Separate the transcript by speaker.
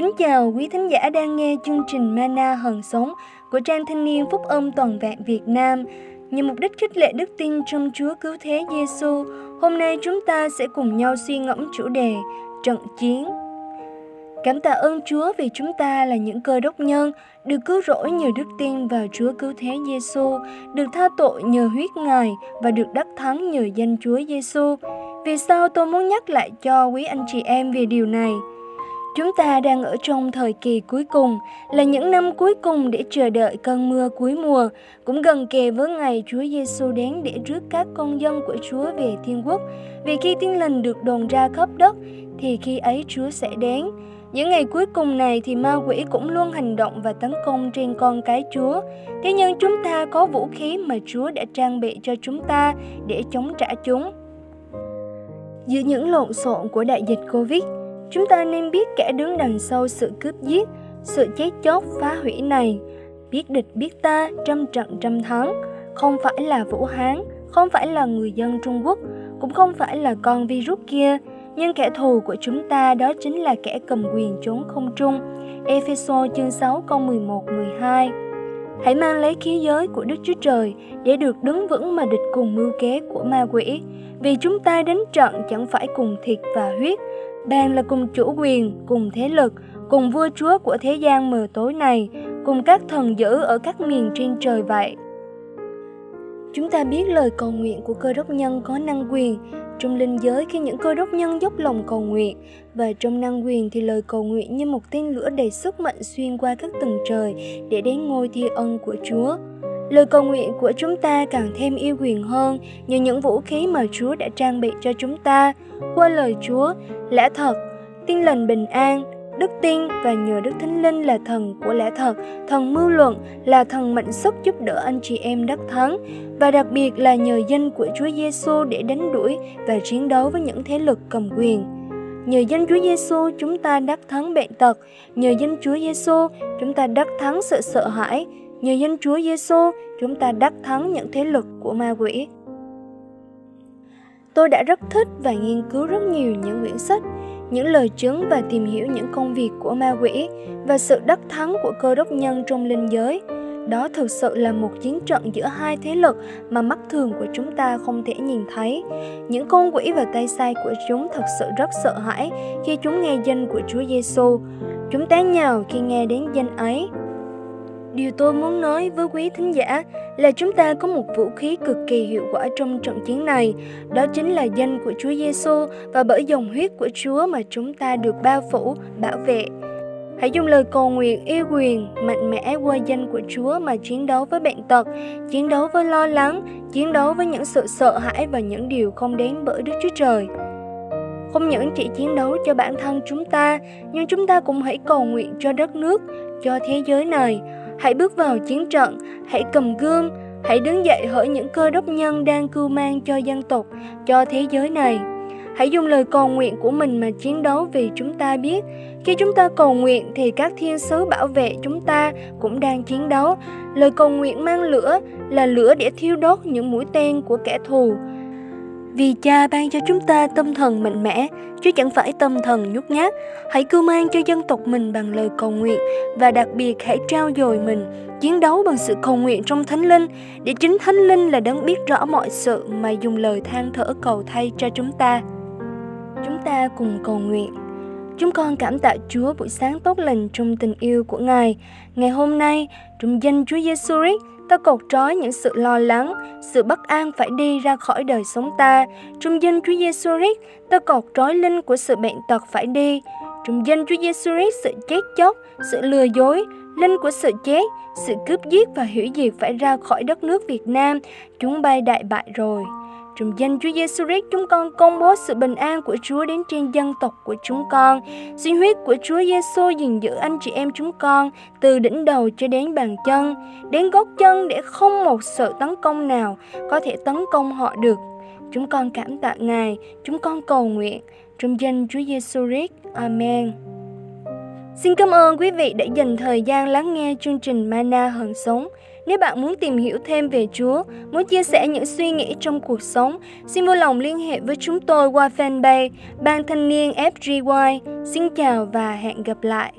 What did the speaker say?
Speaker 1: Kính chào quý thính giả đang nghe chương trình Mana Hằng Sống của Trang Thanh niên Phúc âm Toàn vẹn Việt Nam. Nhằm mục đích khích lệ đức tin trong Chúa Cứu Thế Giêsu, hôm nay chúng ta sẽ cùng nhau suy ngẫm chủ đề Trận Chiến. Cảm tạ ơn Chúa vì chúng ta là những cơ đốc nhân, được cứu rỗi nhờ đức tin vào Chúa Cứu Thế Giêsu, được tha tội nhờ huyết Ngài và được đắc thắng nhờ danh Chúa Giêsu. Vì sao tôi muốn nhắc lại cho quý anh chị em về điều này? Chúng ta đang ở trong thời kỳ cuối cùng, là những năm cuối cùng để chờ đợi cơn mưa cuối mùa, cũng gần kề với ngày Chúa Giêsu đến để rước các con dân của Chúa về thiên quốc. Vì khi tin lành được đồn ra khắp đất, thì khi ấy Chúa sẽ đến. Những ngày cuối cùng này thì ma quỷ cũng luôn hành động và tấn công trên con cái Chúa. Thế nhưng chúng ta có vũ khí mà Chúa đã trang bị cho chúng ta để chống trả chúng. Giữa những lộn xộn của đại dịch Covid, Chúng ta nên biết kẻ đứng đằng sau sự cướp giết, sự chết chóc phá hủy này. Biết địch biết ta, trăm trận trăm thắng. Không phải là Vũ Hán, không phải là người dân Trung Quốc, cũng không phải là con virus kia, nhưng kẻ thù của chúng ta đó chính là kẻ cầm quyền trốn không trung. Epheso chương 6 câu 11 12 Hãy mang lấy khí giới của Đức Chúa Trời để được đứng vững mà địch cùng mưu kế của ma quỷ. Vì chúng ta đánh trận chẳng phải cùng thịt và huyết, đang là cùng chủ quyền, cùng thế lực, cùng vua chúa của thế gian mờ tối này, cùng các thần dữ ở các miền trên trời vậy. Chúng ta biết lời cầu nguyện của cơ đốc nhân có năng quyền trong linh giới khi những cơ đốc nhân dốc lòng cầu nguyện và trong năng quyền thì lời cầu nguyện như một tên lửa đầy sức mạnh xuyên qua các tầng trời để đến ngôi thi ân của Chúa. Lời cầu nguyện của chúng ta càng thêm yêu quyền hơn như những vũ khí mà Chúa đã trang bị cho chúng ta. Qua lời Chúa, lẽ thật, tin lành bình an, đức tin và nhờ Đức Thánh Linh là thần của lẽ thật, thần mưu luận là thần mạnh sức giúp đỡ anh chị em đắc thắng và đặc biệt là nhờ danh của Chúa Giêsu để đánh đuổi và chiến đấu với những thế lực cầm quyền. Nhờ danh Chúa Giêsu chúng ta đắc thắng bệnh tật, nhờ danh Chúa Giêsu chúng ta đắc thắng sự sợ hãi, Nhờ danh Chúa Giêsu, chúng ta đắc thắng những thế lực của ma quỷ. Tôi đã rất thích và nghiên cứu rất nhiều những quyển sách, những lời chứng và tìm hiểu những công việc của ma quỷ và sự đắc thắng của cơ đốc nhân trong linh giới. Đó thực sự là một chiến trận giữa hai thế lực mà mắt thường của chúng ta không thể nhìn thấy. Những con quỷ và tay sai của chúng thật sự rất sợ hãi khi chúng nghe danh của Chúa Giêsu. Chúng té nhào khi nghe đến danh ấy Điều tôi muốn nói với quý thính giả là chúng ta có một vũ khí cực kỳ hiệu quả trong trận chiến này, đó chính là danh của Chúa Giêsu và bởi dòng huyết của Chúa mà chúng ta được bao phủ, bảo vệ. Hãy dùng lời cầu nguyện yêu quyền, mạnh mẽ qua danh của Chúa mà chiến đấu với bệnh tật, chiến đấu với lo lắng, chiến đấu với những sự sợ hãi và những điều không đến bởi Đức Chúa Trời. Không những chỉ chiến đấu cho bản thân chúng ta, nhưng chúng ta cũng hãy cầu nguyện cho đất nước, cho thế giới này, Hãy bước vào chiến trận, hãy cầm gươm, hãy đứng dậy hỡi những cơ đốc nhân đang cưu mang cho dân tộc, cho thế giới này. Hãy dùng lời cầu nguyện của mình mà chiến đấu vì chúng ta biết khi chúng ta cầu nguyện thì các thiên sứ bảo vệ chúng ta cũng đang chiến đấu. Lời cầu nguyện mang lửa là lửa để thiêu đốt những mũi tên của kẻ thù. Vì cha ban cho chúng ta tâm thần mạnh mẽ, chứ chẳng phải tâm thần nhút nhát. Hãy cưu mang cho dân tộc mình bằng lời cầu nguyện và đặc biệt hãy trao dồi mình, chiến đấu bằng sự cầu nguyện trong Thánh Linh, để chính Thánh Linh là đấng biết rõ mọi sự mà dùng lời than thở cầu thay cho chúng ta. Chúng ta cùng cầu nguyện. Chúng con cảm tạ Chúa buổi sáng tốt lành trong tình yêu của Ngài. Ngày hôm nay, trong danh Chúa Giêsu Christ, ta cột trói những sự lo lắng, sự bất an phải đi ra khỏi đời sống ta. Trong danh Chúa Giêsu Christ, ta cột trói linh của sự bệnh tật phải đi. Trong danh Chúa Giêsu Christ, sự chết chóc, sự lừa dối, linh của sự chết, sự cướp giết và hủy diệt phải ra khỏi đất nước Việt Nam. Chúng bay đại bại rồi. Trong danh Chúa Giêsu Christ, chúng con công bố sự bình an của Chúa đến trên dân tộc của chúng con. Xin huyết của Chúa Giêsu gìn giữ anh chị em chúng con từ đỉnh đầu cho đến bàn chân, đến gót chân để không một sự tấn công nào có thể tấn công họ được. Chúng con cảm tạ Ngài, chúng con cầu nguyện trong danh Chúa Giêsu Christ. Amen. Xin cảm ơn quý vị đã dành thời gian lắng nghe chương trình Mana Hận Sống. Nếu bạn muốn tìm hiểu thêm về Chúa, muốn chia sẻ những suy nghĩ trong cuộc sống, xin vui lòng liên hệ với chúng tôi qua fanpage Ban Thanh niên FGY. Xin chào và hẹn gặp lại!